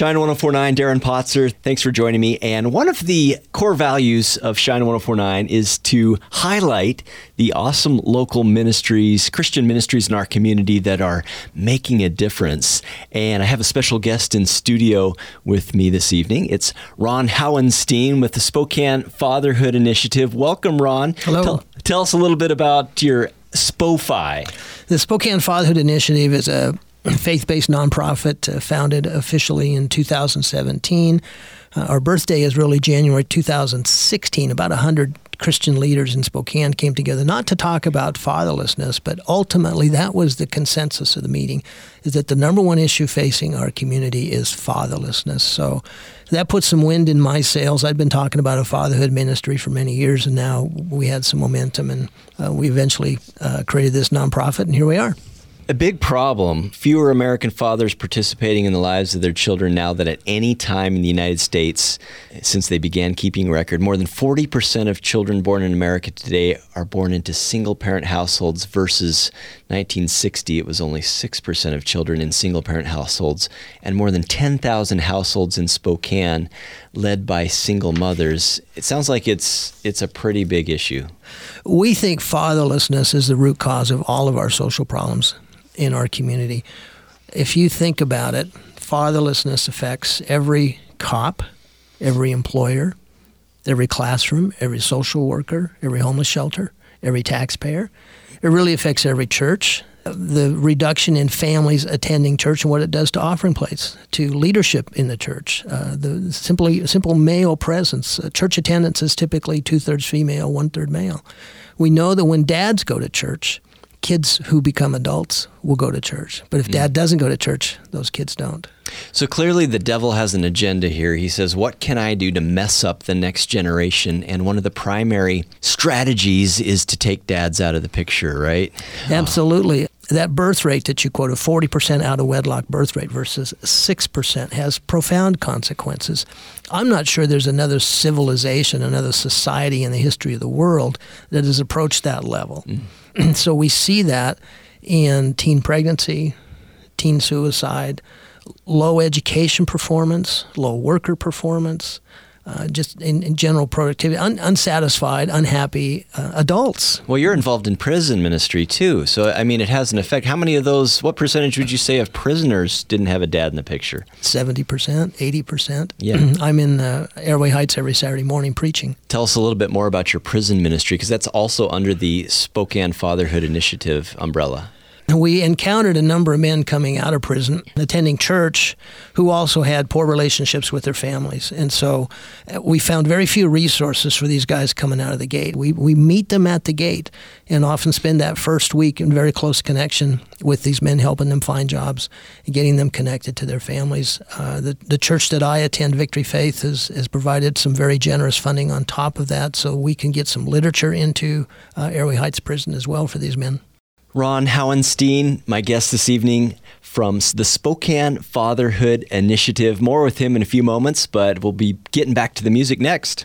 Shine 1049, Darren Potzer, thanks for joining me. And one of the core values of Shine 1049 is to highlight the awesome local ministries, Christian ministries in our community that are making a difference. And I have a special guest in studio with me this evening. It's Ron Hauenstein with the Spokane Fatherhood Initiative. Welcome, Ron. Hello. Tell, tell us a little bit about your SPOFI. The Spokane Fatherhood Initiative is a faith based nonprofit uh, founded officially in 2017. Uh, our birthday is really January 2016. About 100 Christian leaders in Spokane came together not to talk about fatherlessness, but ultimately that was the consensus of the meeting is that the number one issue facing our community is fatherlessness. So that put some wind in my sails. I'd been talking about a fatherhood ministry for many years, and now we had some momentum, and uh, we eventually uh, created this nonprofit, and here we are a big problem. Fewer American fathers participating in the lives of their children now than at any time in the United States since they began keeping record. More than 40% of children born in America today are born into single parent households versus 1960 it was only 6% of children in single parent households and more than 10,000 households in Spokane led by single mothers. It sounds like it's it's a pretty big issue. We think fatherlessness is the root cause of all of our social problems in our community. If you think about it, fatherlessness affects every cop, every employer, every classroom, every social worker, every homeless shelter, every taxpayer. It really affects every church. The reduction in families attending church and what it does to offering plates, to leadership in the church, uh, the simply simple male presence. Uh, church attendance is typically two thirds female, one third male. We know that when dads go to church, kids who become adults will go to church. But if mm. dad doesn't go to church, those kids don't. So clearly, the devil has an agenda here. He says, What can I do to mess up the next generation? And one of the primary strategies is to take dads out of the picture, right? Absolutely. That birth rate that you quoted, 40% out of wedlock birth rate versus 6%, has profound consequences. I'm not sure there's another civilization, another society in the history of the world that has approached that level. Mm. so we see that in teen pregnancy, teen suicide, low education performance, low worker performance, uh, just in, in, general productivity, un, unsatisfied, unhappy uh, adults. Well, you're involved in prison ministry too, so I mean, it has an effect. How many of those? What percentage would you say of prisoners didn't have a dad in the picture? Seventy percent, eighty percent. Yeah, I'm in uh, Airway Heights every Saturday morning preaching. Tell us a little bit more about your prison ministry, because that's also under the Spokane Fatherhood Initiative umbrella we encountered a number of men coming out of prison, attending church, who also had poor relationships with their families. And so uh, we found very few resources for these guys coming out of the gate. We, we meet them at the gate and often spend that first week in very close connection with these men, helping them find jobs and getting them connected to their families. Uh, the, the church that I attend, Victory Faith, has, has provided some very generous funding on top of that so we can get some literature into uh, Airway Heights Prison as well for these men. Ron Hauenstein, my guest this evening from the Spokane Fatherhood Initiative. More with him in a few moments, but we'll be getting back to the music next.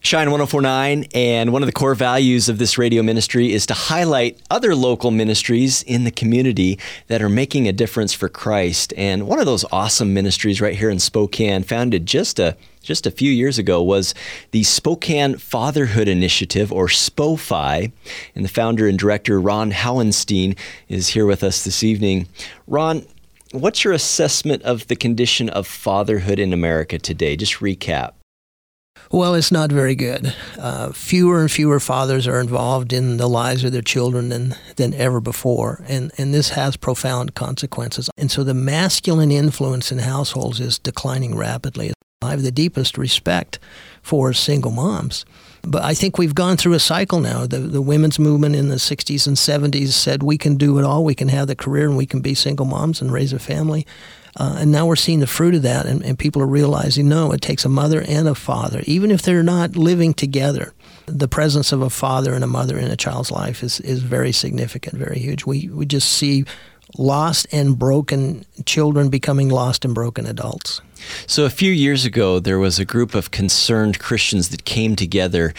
Shine 1049, and one of the core values of this radio ministry is to highlight other local ministries in the community that are making a difference for Christ. And one of those awesome ministries right here in Spokane, founded just a just a few years ago, was the Spokane Fatherhood Initiative, or SPOFI. And the founder and director, Ron Hauenstein, is here with us this evening. Ron, what's your assessment of the condition of fatherhood in America today? Just recap. Well, it's not very good. Uh, fewer and fewer fathers are involved in the lives of their children than, than ever before, and, and this has profound consequences. And so the masculine influence in households is declining rapidly. I have the deepest respect for single moms. But I think we've gone through a cycle now. The, the women's movement in the 60s and 70s said we can do it all. We can have the career and we can be single moms and raise a family. Uh, and now we're seeing the fruit of that, and, and people are realizing no, it takes a mother and a father, even if they're not living together. The presence of a father and a mother in a child's life is, is very significant, very huge. We, we just see lost and broken children becoming lost and broken adults. So, a few years ago, there was a group of concerned Christians that came together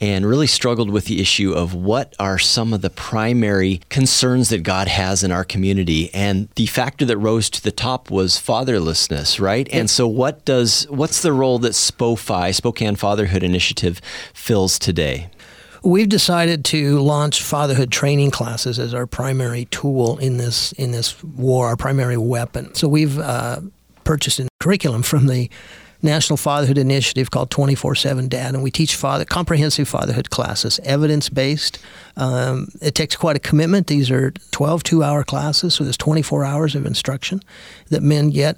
and really struggled with the issue of what are some of the primary concerns that God has in our community. And the factor that rose to the top was fatherlessness, right? And so what does what's the role that SPOFI, Spokane Fatherhood Initiative, fills today? We've decided to launch fatherhood training classes as our primary tool in this in this war, our primary weapon. So we've uh, purchased a curriculum from the National Fatherhood Initiative called 24 7 Dad, and we teach father, comprehensive fatherhood classes, evidence based. Um, it takes quite a commitment. These are 12 two hour classes, so there's 24 hours of instruction that men get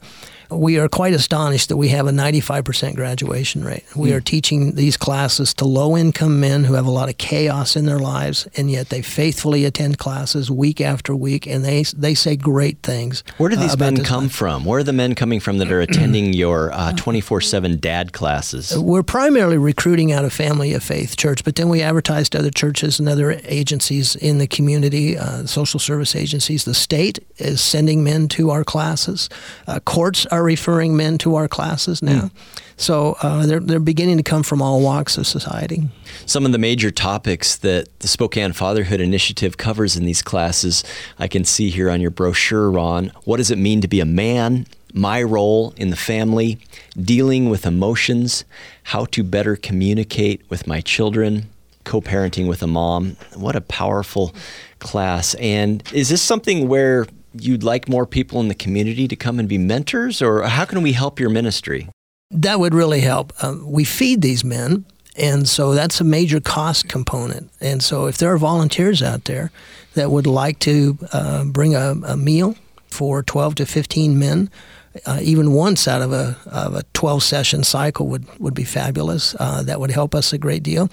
we are quite astonished that we have a 95% graduation rate. We mm. are teaching these classes to low income men who have a lot of chaos in their lives, and yet they faithfully attend classes week after week, and they, they say great things. Where do these uh, men come life. from? Where are the men coming from that are attending your uh, 24 uh, 7 dad classes? We're primarily recruiting out of Family of Faith Church, but then we advertise to other churches and other agencies in the community, uh, social service agencies. The state is sending men to our classes. Uh, courts are are referring men to our classes now. Mm. So uh, they're, they're beginning to come from all walks of society. Some of the major topics that the Spokane Fatherhood Initiative covers in these classes, I can see here on your brochure, Ron. What does it mean to be a man? My role in the family, dealing with emotions, how to better communicate with my children, co parenting with a mom. What a powerful class. And is this something where you'd like more people in the community to come and be mentors, or how can we help your ministry? That would really help. Um, we feed these men, and so that's a major cost component. And so, if there are volunteers out there that would like to uh, bring a, a, meal for 12 to 15 men, uh, even once out of a, of a 12 session cycle would, would be fabulous. Uh, that would help us a great deal.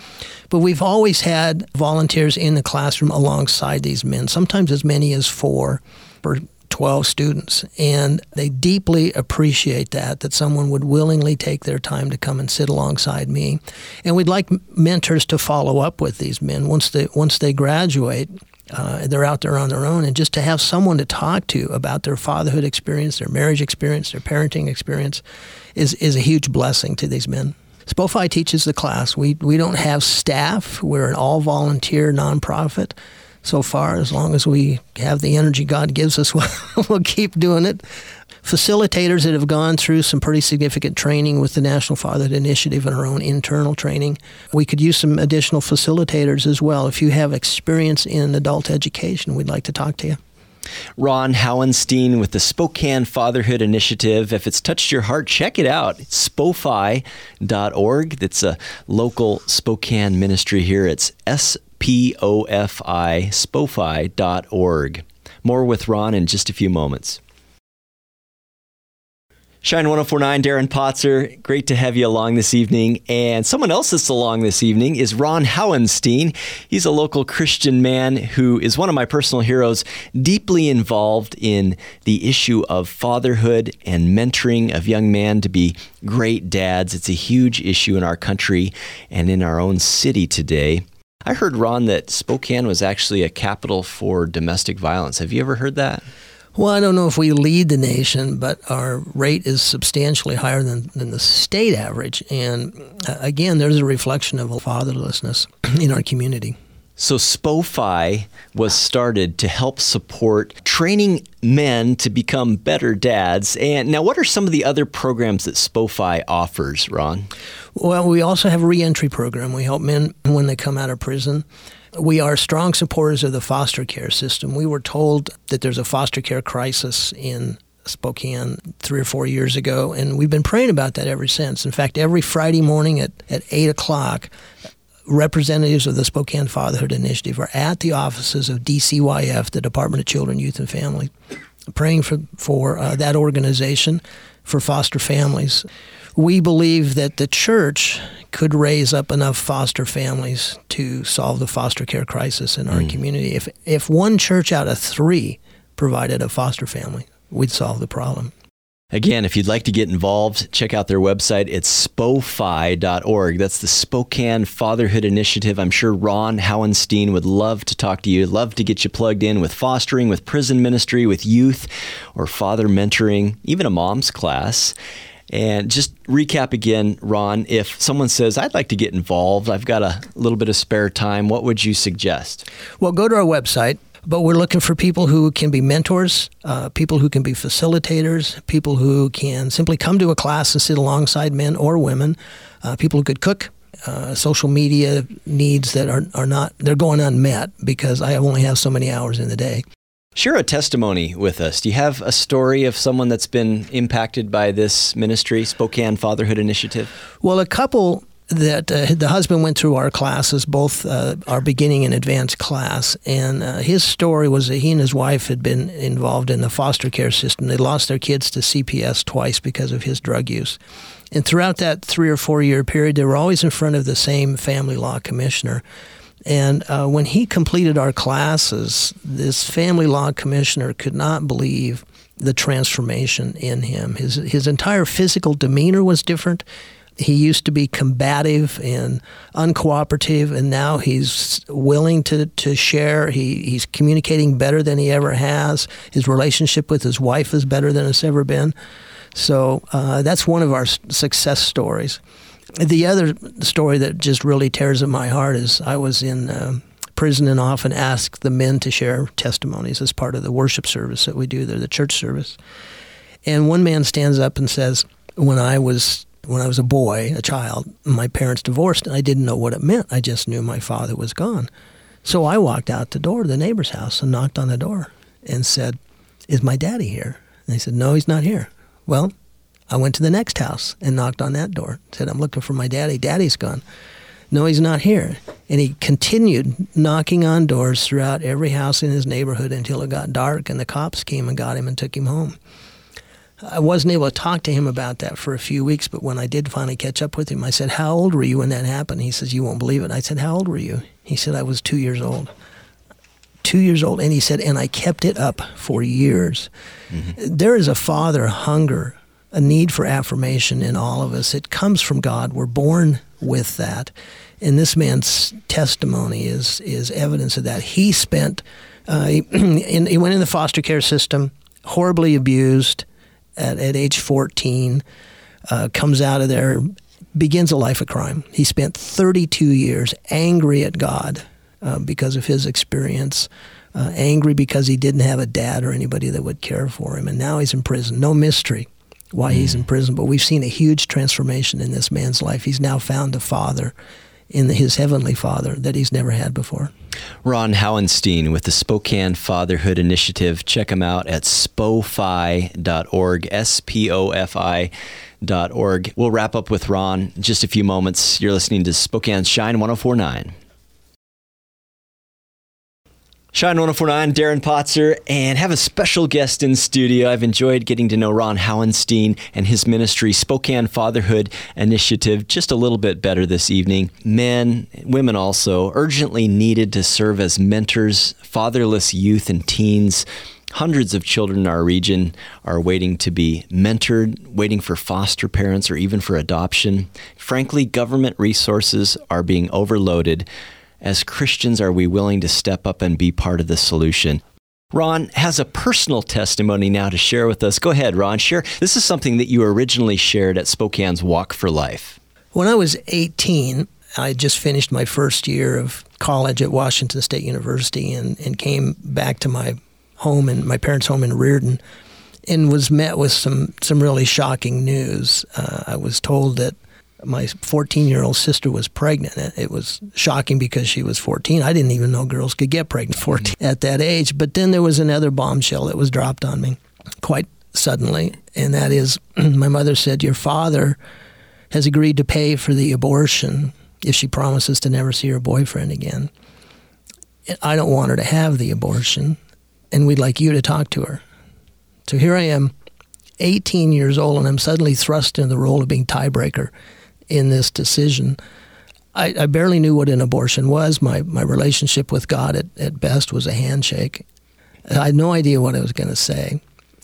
But we've always had volunteers in the classroom alongside these men, sometimes as many as four for 12 students and they deeply appreciate that that someone would willingly take their time to come and sit alongside me and we'd like mentors to follow up with these men once they once they graduate uh, they're out there on their own and just to have someone to talk to about their fatherhood experience their marriage experience their parenting experience is is a huge blessing to these men SPOFI teaches the class. We, we don't have staff. We're an all volunteer nonprofit so far. As long as we have the energy God gives us, we'll, keep doing it. Facilitators that have gone through some pretty significant training with the National Fatherhood Initiative and our own internal training. We could use some additional facilitators as well. If you have experience in adult education, we'd like to talk to you. Ron Hauenstein with the Spokane Fatherhood Initiative. If it's touched your heart, check it out. It's spofi.org. That's a local Spokane ministry here. It's S P-O-F-I, spofi.org. More with Ron in just a few moments. Shine 1049, Darren Potzer. Great to have you along this evening. And someone else that's along this evening is Ron Hauenstein. He's a local Christian man who is one of my personal heroes, deeply involved in the issue of fatherhood and mentoring of young men to be great dads. It's a huge issue in our country and in our own city today. I heard, Ron, that Spokane was actually a capital for domestic violence. Have you ever heard that? Well, I don't know if we lead the nation, but our rate is substantially higher than, than the state average. And uh, again, there's a reflection of fatherlessness in our community. So SPOFI was started to help support training men to become better dads. And now, what are some of the other programs that SPOFI offers, Ron? Well, we also have a reentry program. We help men when they come out of prison. We are strong supporters of the foster care system. We were told that there's a foster care crisis in Spokane three or four years ago, and we've been praying about that ever since. In fact, every Friday morning at, at 8 o'clock, representatives of the Spokane Fatherhood Initiative are at the offices of DCYF, the Department of Children, Youth, and Family, praying for, for uh, that organization for foster families. We believe that the church could raise up enough foster families to solve the foster care crisis in our mm. community. If, if one church out of three provided a foster family, we'd solve the problem. Again, if you'd like to get involved, check out their website. It's spofi.org. That's the Spokane Fatherhood Initiative. I'm sure Ron Hauenstein would love to talk to you, love to get you plugged in with fostering, with prison ministry, with youth, or father mentoring, even a mom's class. And just recap again, Ron, if someone says, I'd like to get involved, I've got a little bit of spare time, what would you suggest? Well, go to our website, but we're looking for people who can be mentors, uh, people who can be facilitators, people who can simply come to a class and sit alongside men or women, uh, people who could cook. Uh, social media needs that are, are not they're going unmet because I only have so many hours in the day. Share a testimony with us. Do you have a story of someone that's been impacted by this ministry, Spokane Fatherhood Initiative? Well, a couple that uh, the husband went through our classes, both uh, our beginning and advanced class, and uh, his story was that he and his wife had been involved in the foster care system. They lost their kids to CPS twice because of his drug use. And throughout that three or four year period, they were always in front of the same family law commissioner. And uh, when he completed our classes, this family law commissioner could not believe the transformation in him. His, his entire physical demeanor was different he used to be combative and uncooperative, and now he's willing to, to share. He, he's communicating better than he ever has. His relationship with his wife is better than it's ever been. So uh, that's one of our success stories. The other story that just really tears at my heart is I was in uh, prison and often asked the men to share testimonies as part of the worship service that we do there, the church service. And one man stands up and says, When I was when I was a boy, a child, my parents divorced, and I didn't know what it meant. I just knew my father was gone. So I walked out the door to the neighbor's house and knocked on the door and said, Is my daddy here? And they said, No, he's not here. Well, I went to the next house and knocked on that door. Said, I'm looking for my daddy. Daddy's gone. No, he's not here. And he continued knocking on doors throughout every house in his neighborhood until it got dark and the cops came and got him and took him home. I wasn't able to talk to him about that for a few weeks, but when I did finally catch up with him, I said, How old were you when that happened? He says, You won't believe it. I said, How old were you? He said, I was two years old. Two years old. And he said, And I kept it up for years. Mm-hmm. There is a father hunger, a need for affirmation in all of us. It comes from God. We're born with that. And this man's testimony is, is evidence of that. He spent, uh, he, in, he went in the foster care system, horribly abused at, at age 14, uh, comes out of there, begins a life of crime. He spent 32 years angry at God uh, because of his experience, uh, angry because he didn't have a dad or anybody that would care for him. And now he's in prison. No mystery why mm. he's in prison, but we've seen a huge transformation in this man's life. He's now found a father in his heavenly father that he's never had before. Ron Hauenstein with the Spokane Fatherhood Initiative. Check him out at spofi.org, S P O F I. Dot org. We'll wrap up with Ron in just a few moments. You're listening to Spokane Shine 1049. Shine 1049, Darren Potzer, and have a special guest in studio. I've enjoyed getting to know Ron Hauenstein and his ministry, Spokane Fatherhood Initiative, just a little bit better this evening. Men, women also, urgently needed to serve as mentors, fatherless youth and teens. Hundreds of children in our region are waiting to be mentored, waiting for foster parents or even for adoption. Frankly, government resources are being overloaded as Christians, are we willing to step up and be part of the solution? Ron has a personal testimony now to share with us. Go ahead, Ron. Share. This is something that you originally shared at Spokane's Walk for Life. When I was 18, I just finished my first year of college at Washington State University and, and came back to my home and my parents' home in Reardan and was met with some, some really shocking news. Uh, I was told that my 14 year old sister was pregnant. It was shocking because she was 14. I didn't even know girls could get pregnant 14 mm-hmm. at that age. But then there was another bombshell that was dropped on me quite suddenly, and that is my mother said, Your father has agreed to pay for the abortion if she promises to never see her boyfriend again. I don't want her to have the abortion, and we'd like you to talk to her. So here I am, 18 years old, and I'm suddenly thrust into the role of being tiebreaker in this decision. I, I, barely knew what an abortion was. My, my relationship with God at, at best was a handshake. I had no idea what I was going to say,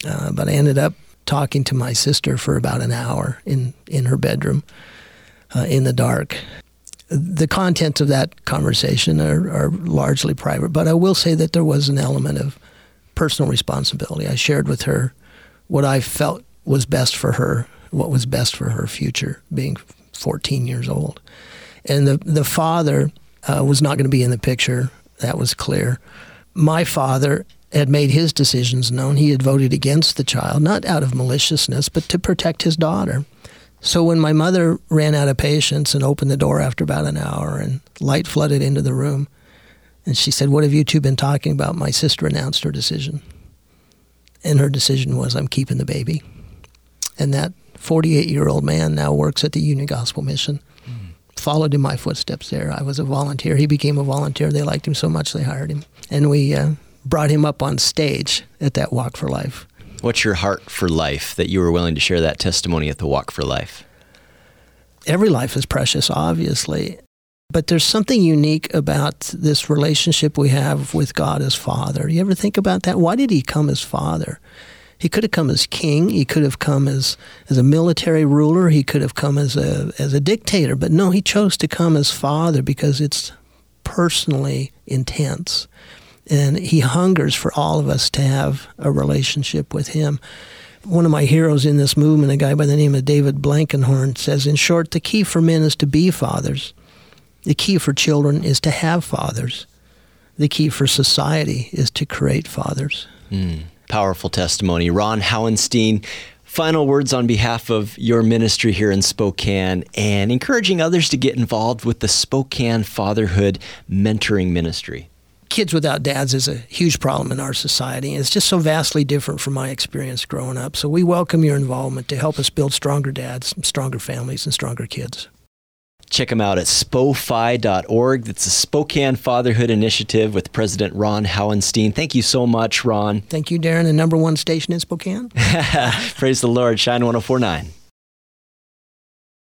uh, but I ended up talking to my sister for about an hour in, in her bedroom uh, in the dark. The contents of that conversation are, are largely private, but I will say that there was an element of personal responsibility. I shared with her what I felt was best for her what was best for her future, being 14 years old. And the, the father uh, was not going to be in the picture. That was clear. My father had made his decisions known. He had voted against the child, not out of maliciousness, but to protect his daughter. So when my mother ran out of patience and opened the door after about an hour and light flooded into the room, and she said, What have you two been talking about? My sister announced her decision. And her decision was, I'm keeping the baby. And that 48 year old man now works at the Union Gospel Mission. Mm. Followed in my footsteps there. I was a volunteer. He became a volunteer. They liked him so much they hired him. And we uh, brought him up on stage at that Walk for Life. What's your heart for life that you were willing to share that testimony at the Walk for Life? Every life is precious, obviously. But there's something unique about this relationship we have with God as Father. You ever think about that? Why did He come as Father? He could have come as king. He could have come as, as a military ruler. He could have come as a, as a dictator. But no, he chose to come as father because it's personally intense. And he hungers for all of us to have a relationship with him. One of my heroes in this movement, a guy by the name of David Blankenhorn, says, in short, the key for men is to be fathers. The key for children is to have fathers. The key for society is to create fathers. Mm, powerful testimony. Ron Hauenstein, final words on behalf of your ministry here in Spokane and encouraging others to get involved with the Spokane Fatherhood Mentoring Ministry kids without dads is a huge problem in our society. It's just so vastly different from my experience growing up. So we welcome your involvement to help us build stronger dads, stronger families, and stronger kids. Check them out at spofi.org. That's the Spokane Fatherhood Initiative with President Ron Hauenstein. Thank you so much, Ron. Thank you, Darren, the number one station in Spokane. Praise the Lord. Shine 1049.